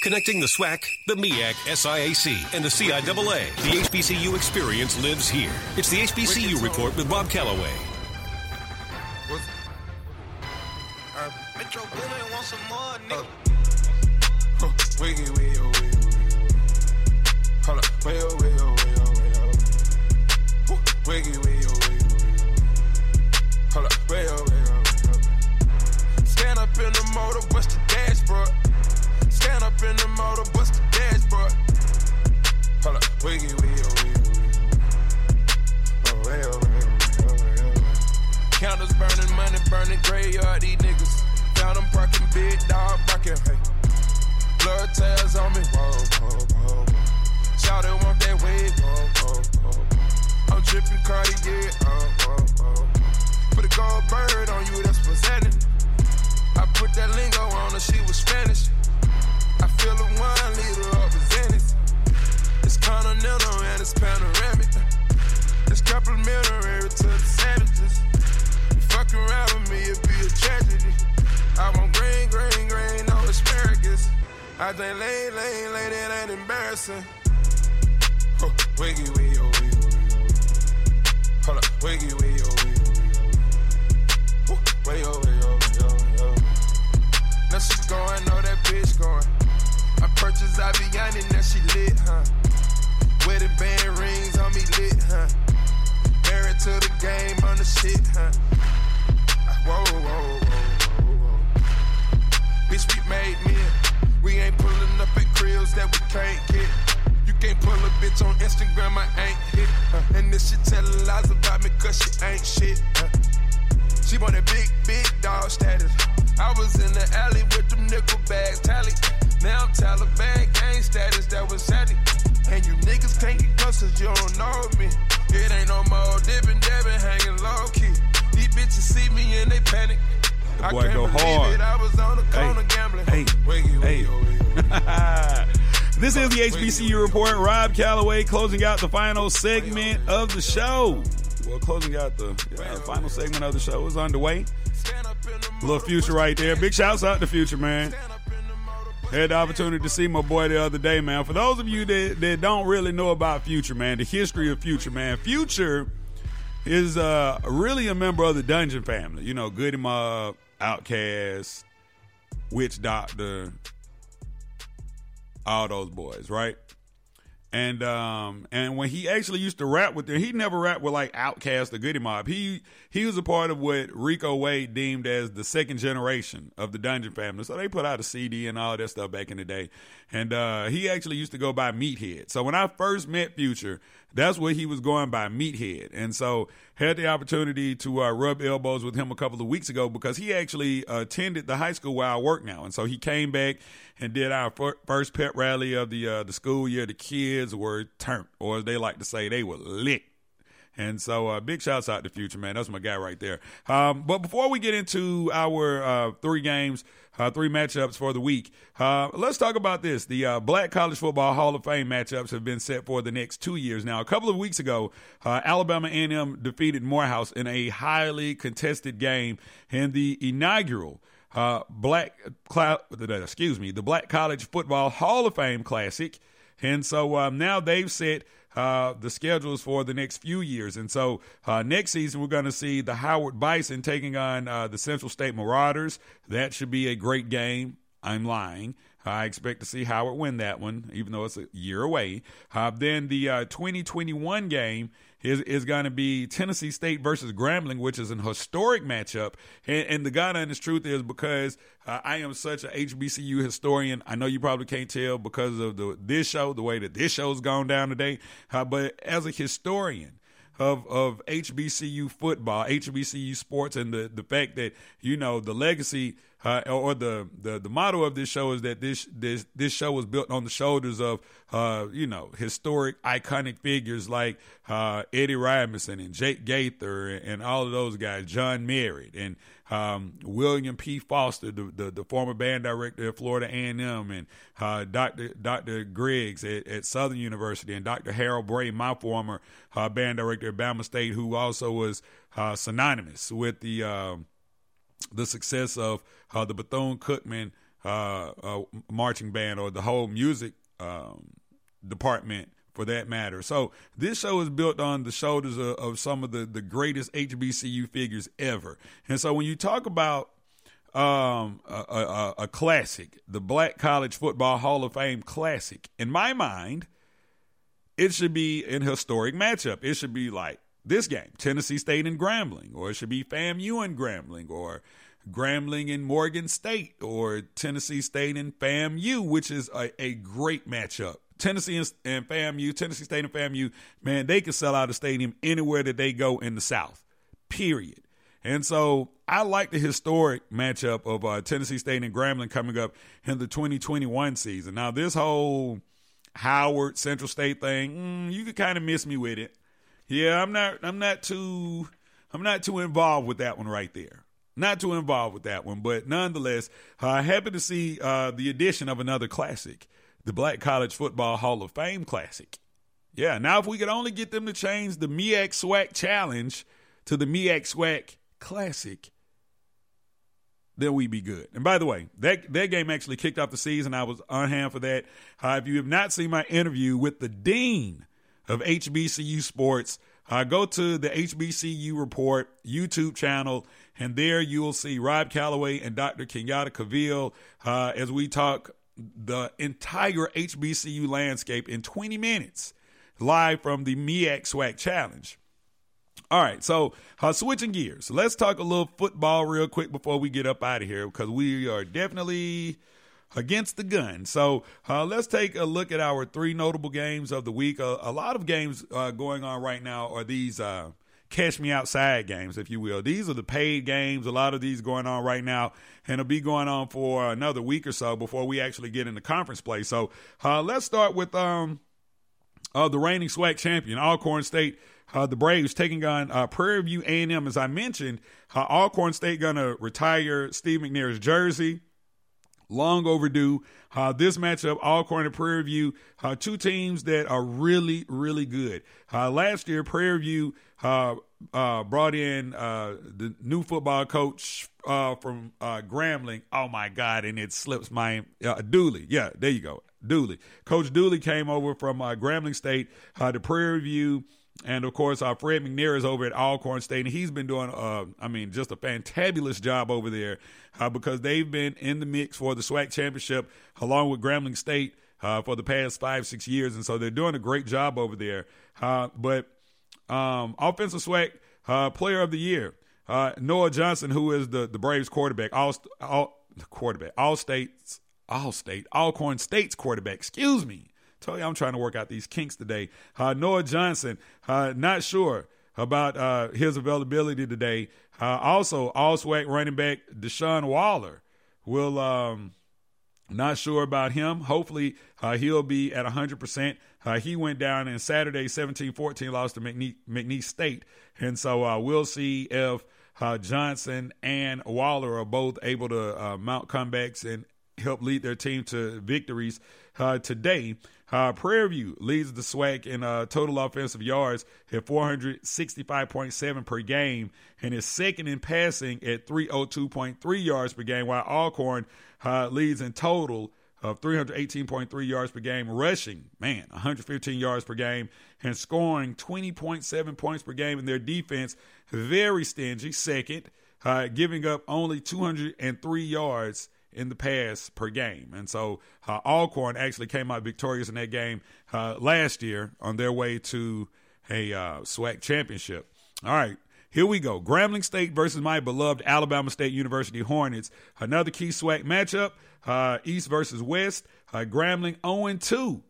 Connecting the SWAC, the MEAC, SIAC, and the CIAA. The HBCU experience lives here. It's the HBCU Report with Rob Calloway. Uh, Metro Boomin want some more, nigga. Huh, wiggy, wiggy, wiggy, wiggy. Hold up, way way way oh, way oh. Woo, Wiggy, wiggy, wiggy, wiggy. Hold up, way way oh. Counters burning, money burning, graveyard, these niggas. Found them parking, big dog barking, hey. Blood tails on me, whoa, whoa, whoa, whoa. Shout it, want that wave, whoa, whoa, whoa. I'm tripping Cartier, oh, oh, oh. Put a gold bird on you, that's presenting. I put that lingo on her, she was Spanish. I feel a one Zenith. It's continental and it's panoramic. It's complimentary to the savages. You fuck around with me, it'd be a tragedy. I want green, green, green, no asparagus. I think lane, lane, lane, it ain't embarrassing. Huh, wiggy, wiggy, oh, wiggy, oh, wiggy, oh. Hold up, wiggy, wiggy, oh, wiggy, oh, wiggy, oh. Woo, Way, oh, way, oh, way, oh, way, oh. Now she going, know that bitch going. I purchased Aviani, now she lit, huh? Wedding band rings on me lit, huh? Married to the game on the shit, huh? Whoa, whoa, whoa, whoa, whoa. Bitch, we made men. We ain't pulling up at cribs that we can't get. You can't pull a bitch on Instagram, I ain't hit. Uh, and this shit telling lies about me cause she ain't shit. Uh. She want a big, big dog status. I was in the alley can't get close cause you don't know me. It ain't no more dipping, dabbing, hanging low key. These bitches see me and they panic. I boy can't go believe hard. It. I was on the Hey, gambling. hey, wiggy, hey. This is the HBCU report. Rob Calloway closing out the final segment of the show. Well, closing out the yeah, final segment of the show is underway. little future right there. Big shouts out to Future, man. Had the opportunity to see my boy the other day, man. For those of you that, that don't really know about Future, man, the history of Future, man, Future is uh, really a member of the Dungeon family. You know, Goodie Mob, Outkast, Witch Doctor, all those boys, right? And um and when he actually used to rap with them, he never rapped with like Outkast or Goodie Mob. He he was a part of what Rico Wade deemed as the second generation of the Dungeon family. So they put out a CD and all that stuff back in the day. And uh he actually used to go by Meathead. So when I first met Future, that's what he was going by Meathead. And so had the opportunity to uh, rub elbows with him a couple of weeks ago because he actually attended the high school where I work now. And so he came back and did our fir- first pet rally of the uh, the school year. The kids were turned, or as they like to say, they were lit. And so, uh, big shouts out to Future, man. That's my guy right there. Um, but before we get into our uh, three games, uh, three matchups for the week, uh, let's talk about this. The uh, Black College Football Hall of Fame matchups have been set for the next two years. Now, a couple of weeks ago, uh, Alabama A&M defeated Morehouse in a highly contested game in the inaugural uh, Black Cloud, excuse me, the Black College Football Hall of Fame Classic. And so um, now they've set uh, the schedules for the next few years. And so uh, next season, we're going to see the Howard Bison taking on uh, the Central State Marauders. That should be a great game. I'm lying. I expect to see Howard win that one, even though it's a year away. Uh, then the uh, 2021 game is, is going to be Tennessee State versus Grambling, which is an historic matchup. And, and the God honest truth is because uh, I am such a HBCU historian. I know you probably can't tell because of the this show, the way that this show's gone down today. Uh, but as a historian, of of HBCU football, HBCU sports, and the the fact that you know the legacy uh, or the, the the motto of this show is that this this this show was built on the shoulders of uh, you know historic iconic figures like uh, Eddie Robinson and Jake Gaither and, and all of those guys, John Merritt and um, William P. Foster, the, the, the former band director at Florida A&M, and uh, Dr. Dr. Greggs at, at, Southern University, and Dr. Harold Bray, my former uh, band director at Bama State, who also was uh, synonymous with the um, the success of uh, the Bethune Cookman uh, uh, marching band or the whole music um, department for that matter. So this show is built on the shoulders of, of, some of the, the greatest HBCU figures ever. And so when you talk about um, a, a, a classic, the Black College Football Hall of Fame classic, in my mind, it should be an historic matchup. It should be like this game, Tennessee State and Grambling, or it should be FAMU and Grambling, or Grambling and Morgan State, or Tennessee State and FAMU, which is a, a great matchup. Tennessee and, and FAMU, Tennessee State and FAMU, man, they can sell out a stadium anywhere that they go in the South, period. And so I like the historic matchup of uh, Tennessee State and Grambling coming up in the 2021 season. Now, this whole Howard Central State thing, mm, you could kind of miss me with it. Yeah, I'm not. I'm not too. I'm not too involved with that one right there. Not too involved with that one, but nonetheless, uh, happy to see uh, the addition of another classic the Black College Football Hall of Fame Classic. Yeah, now if we could only get them to change the MEAC SWAC Challenge to the MEAC SWAC Classic, then we'd be good. And by the way, that that game actually kicked off the season. I was on hand for that. Uh, if you have not seen my interview with the dean of HBCU sports, uh, go to the HBCU Report YouTube channel, and there you will see Rob Calloway and Dr. Kenyatta Cavill uh, as we talk the entire HBCU landscape in 20 minutes live from the MEAC SWAC Challenge. All right, so uh, switching gears, let's talk a little football real quick before we get up out of here because we are definitely against the gun. So uh, let's take a look at our three notable games of the week. Uh, a lot of games uh, going on right now are these uh, catch me outside games, if you will. These are the paid games. A lot of these going on right now, and it'll be going on for another week or so before we actually get into conference play. So uh, let's start with um, uh, the reigning SWAC champion, Alcorn State. Uh, the Braves taking on uh, Prairie View A&M. As I mentioned, uh, Alcorn State going to retire Steve McNair's jersey long overdue. Uh, this matchup, Alcorn and Prairie View, uh, two teams that are really, really good. Uh, last year, Prairie View uh, uh, brought in uh, the new football coach from Grambling. Oh my God! And it slips my Dooley. Yeah, there you go, Dooley. Coach Dooley came over from Grambling State to Prairie View. And of course, uh, Fred McNair is over at Alcorn State, and he's been doing, uh, I mean, just a fantabulous job over there uh, because they've been in the mix for the SWAC championship along with Grambling State uh, for the past five, six years, and so they're doing a great job over there. Uh, but um, offensive SWAC uh, player of the year, Noah Johnson, who is the the Braves quarterback, all, all quarterback, all states, all state, Alcorn State's quarterback. Excuse me. Tell you, I'm trying to work out these kinks today. Uh, Noah Johnson, uh, not sure about uh, his availability today. Uh, also, all SWAC running back Deshaun Waller will. Um, not sure about him. Hopefully, uh, he'll be at 100%. Uh, he went down in Saturday 17 14, lost to McNeese, McNeese State. And so uh, we'll see if uh, Johnson and Waller are both able to uh, mount comebacks and help lead their team to victories today. Uh, Prairie View leads the SWAC in uh, total offensive yards at 465.7 per game and is second in passing at 302.3 yards per game, while Alcorn uh, leads in total of 318.3 yards per game, rushing, man, 115 yards per game, and scoring 20.7 points per game in their defense. Very stingy, second, uh, giving up only 203 yards in the pass per game. And so uh, Alcorn actually came out victorious in that game uh, last year on their way to a uh, SWAC championship. All right. Here we go. Grambling State versus my beloved Alabama State University Hornets. Another key SWAC matchup. Uh, East versus West. Uh, Grambling 0 2,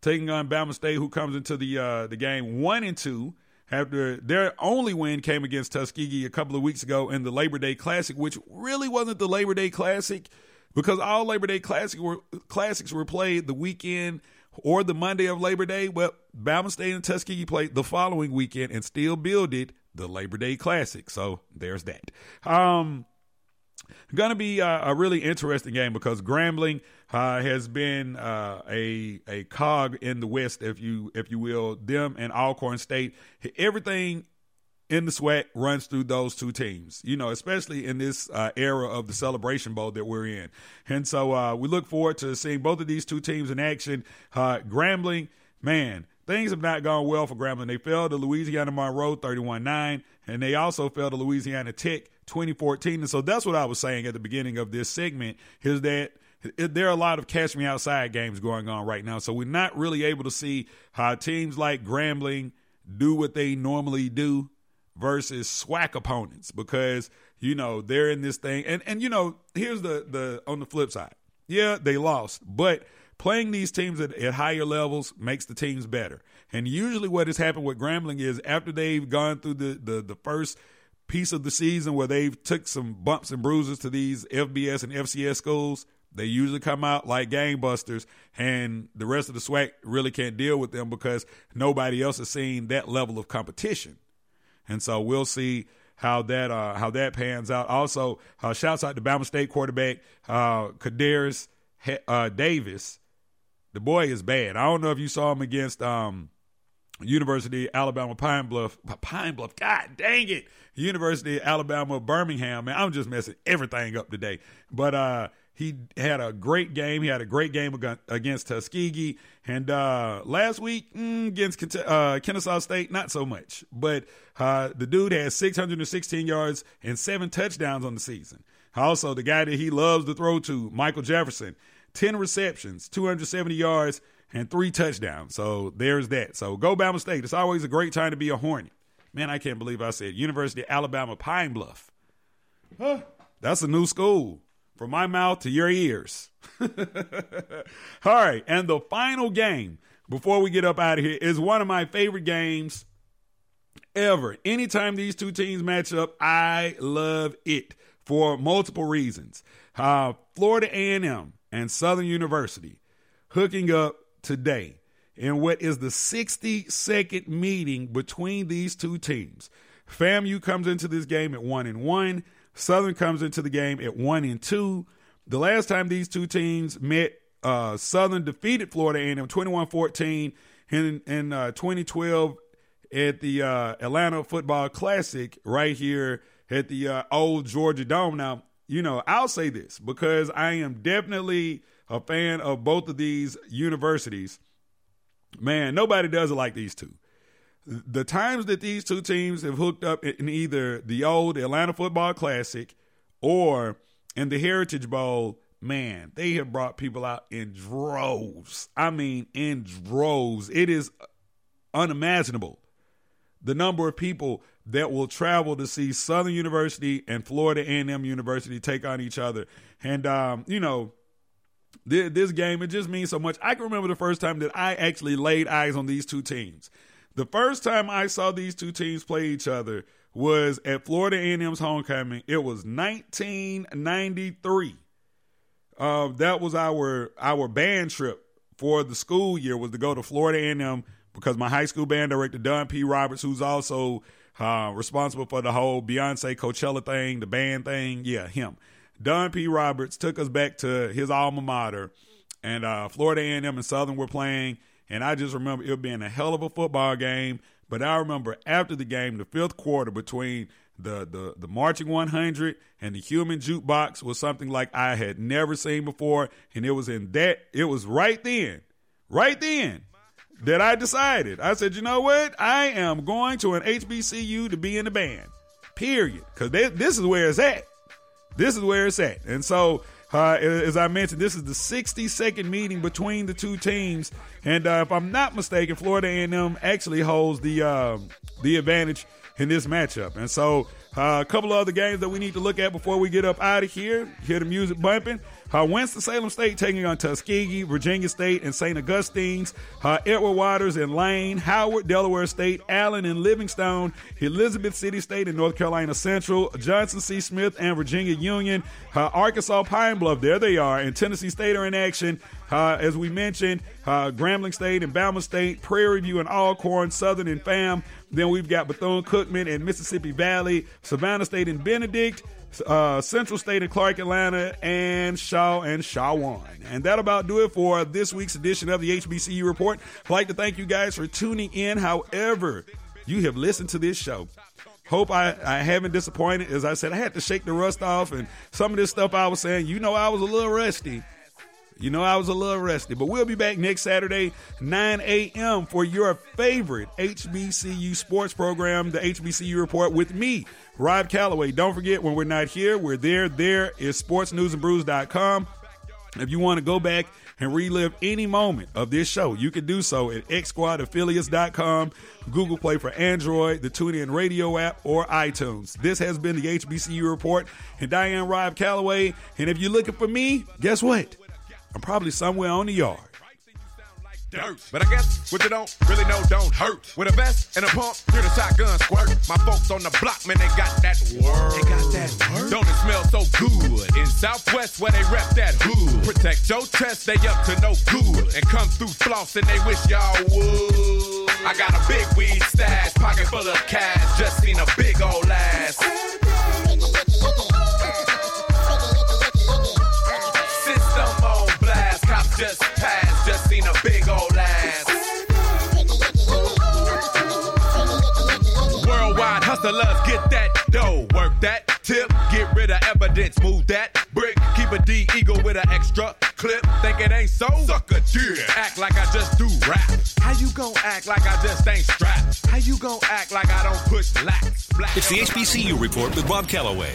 taking on Bama State, who comes into the uh, the game 1 and 2 after their only win came against Tuskegee a couple of weeks ago in the Labor Day Classic, which really wasn't the Labor Day Classic because all Labor Day Classic were, classics were played the weekend or the Monday of Labor Day. Well, Bama State and Tuskegee played the following weekend and still builded the Labor Day Classic. So there's that. Um, going to be a, a, really interesting game because Grambling uh, has been uh, a a cog in the West, if you if you will. Them and Alcorn State, everything in the SWAC runs through those two teams, you know, especially in this uh, era of the Celebration Bowl that we're in. And so uh, we look forward to seeing both of these two teams in action. Uh, Grambling, man, things have not gone well for Grambling. They fell to Louisiana Monroe 31 9, and they also fell to Louisiana Tech 2014. And so that's what I was saying at the beginning of this segment is that there are a lot of catch me outside games going on right now. So we're not really able to see how teams like Grambling do what they normally do versus SWAC opponents because you know they're in this thing and and you know here's the the on the flip side yeah they lost but playing these teams at, at higher levels makes the teams better and usually what has happened with Grambling is after they've gone through the the, the first piece of the season where they've took some bumps and bruises to these FBS and FCS schools they usually come out like gangbusters, and the rest of the SWAC really can't deal with them because nobody else has seen that level of competition. And so we'll see how that uh, how that pans out. Also, uh, shouts out to Bama State quarterback uh, Kadarius uh, Davis. The boy is bad. I don't know if you saw him against um, University Alabama Pine Bluff. Pine Bluff. God dang it. University of Alabama Birmingham. Man, I'm just messing everything up today. But uh, he had a great game. He had a great game against Tuskegee. And uh, last week mm, against uh, Kennesaw State, not so much. But uh, the dude has 616 yards and seven touchdowns on the season. Also, the guy that he loves to throw to, Michael Jefferson, 10 receptions, 270 yards, and three touchdowns. So there's that. So go Bama State. It's always a great time to be a Hornet. Man, I can't believe I said University of Alabama Pine Bluff. Huh, that's a new school from my mouth to your ears. All right, and the final game before we get up out of here is one of my favorite games ever. Anytime these two teams match up, I love it for multiple reasons. Uh, Florida A&M and Southern University hooking up today in what is the 62nd meeting between these two teams. FAMU comes into this game at one and one. Southern comes into the game at one and two. The last time these two teams met, uh, Southern defeated Florida A&M 21-14 in in uh, 2012 at the uh, Atlanta Football Classic right here at the uh, old Georgia Dome. Now, you know, I'll say this because I am definitely a fan of both of these universities. Man, nobody does it like these two the times that these two teams have hooked up in either the old Atlanta Football Classic or in the Heritage Bowl, man, they have brought people out in droves. I mean, in droves. It is unimaginable the number of people that will travel to see Southern University and Florida A&M University take on each other. And um, you know, this game it just means so much. I can remember the first time that I actually laid eyes on these two teams. The first time I saw these two teams play each other was at Florida A&M's homecoming. It was 1993. Uh, that was our our band trip for the school year was to go to Florida A&M because my high school band director Don P. Roberts, who's also uh, responsible for the whole Beyonce Coachella thing, the band thing, yeah, him. Don P. Roberts took us back to his alma mater, and uh, Florida A&M and Southern were playing and I just remember it being a hell of a football game. But I remember after the game, the fifth quarter between the the the marching 100 and the human jukebox was something like I had never seen before, and it was in that it was right then, right then that I decided. I said, you know what? I am going to an HBCU to be in the band. Period. Because this is where it's at. This is where it's at. And so uh, as I mentioned, this is the 62nd meeting between the two teams, and uh, if I'm not mistaken, Florida A&M actually holds the uh, the advantage in this matchup. And so, uh, a couple of other games that we need to look at before we get up out of here. Hear the music bumping. Uh, Winston-Salem State taking on Tuskegee, Virginia State, and St. Augustine's. Uh, Edward Waters and Lane, Howard, Delaware State, Allen and Livingstone, Elizabeth City State and North Carolina Central, Johnson C. Smith and Virginia Union, uh, Arkansas Pine Bluff, there they are, and Tennessee State are in action. Uh, as we mentioned, uh, Grambling State and Bama State, Prairie View and Alcorn, Southern and FAM. Then we've got Bethune Cookman and Mississippi Valley, Savannah State and Benedict uh, Central State and Clark Atlanta, and Shaw and Chowan. And that about do it for this week's edition of the HBCU Report. I'd like to thank you guys for tuning in. However, you have listened to this show. Hope I, I haven't disappointed. As I said, I had to shake the rust off, and some of this stuff I was saying, you know, I was a little rusty. You know, I was a little rested, but we'll be back next Saturday, 9 a.m., for your favorite HBCU sports program, the HBCU Report, with me, Rob Calloway. Don't forget, when we're not here, we're there. There is sportsnewsandbrews.com. If you want to go back and relive any moment of this show, you can do so at xsquadaffiliates.com, Google Play for Android, the TuneIn Radio app, or iTunes. This has been the HBCU Report and Diane Rob Calloway. And if you're looking for me, guess what? I'm probably somewhere on the yard. Dirt. But I guess what you don't really know don't hurt. With a vest and a pump, hear the shotgun squirt. My folks on the block, man, they got that word. They got that word. Don't it smell so good? In Southwest, where they rep that hood. Protect your chest, they up to no good. And come through floss and they wish y'all would. I got a big weed stash, pocket full of cash. Just seen a big old ass. Just passed, just seen a big old ass. Worldwide hustlers, get that dough, work that tip, get rid of evidence, move that brick, keep a D eagle with an extra clip. Think it ain't so? Suck a dick. Act like I just do rap. How you gon' act like I just ain't strapped? How you gon' act like I don't push lax? Black It's the HBCU Report with Rob Calloway.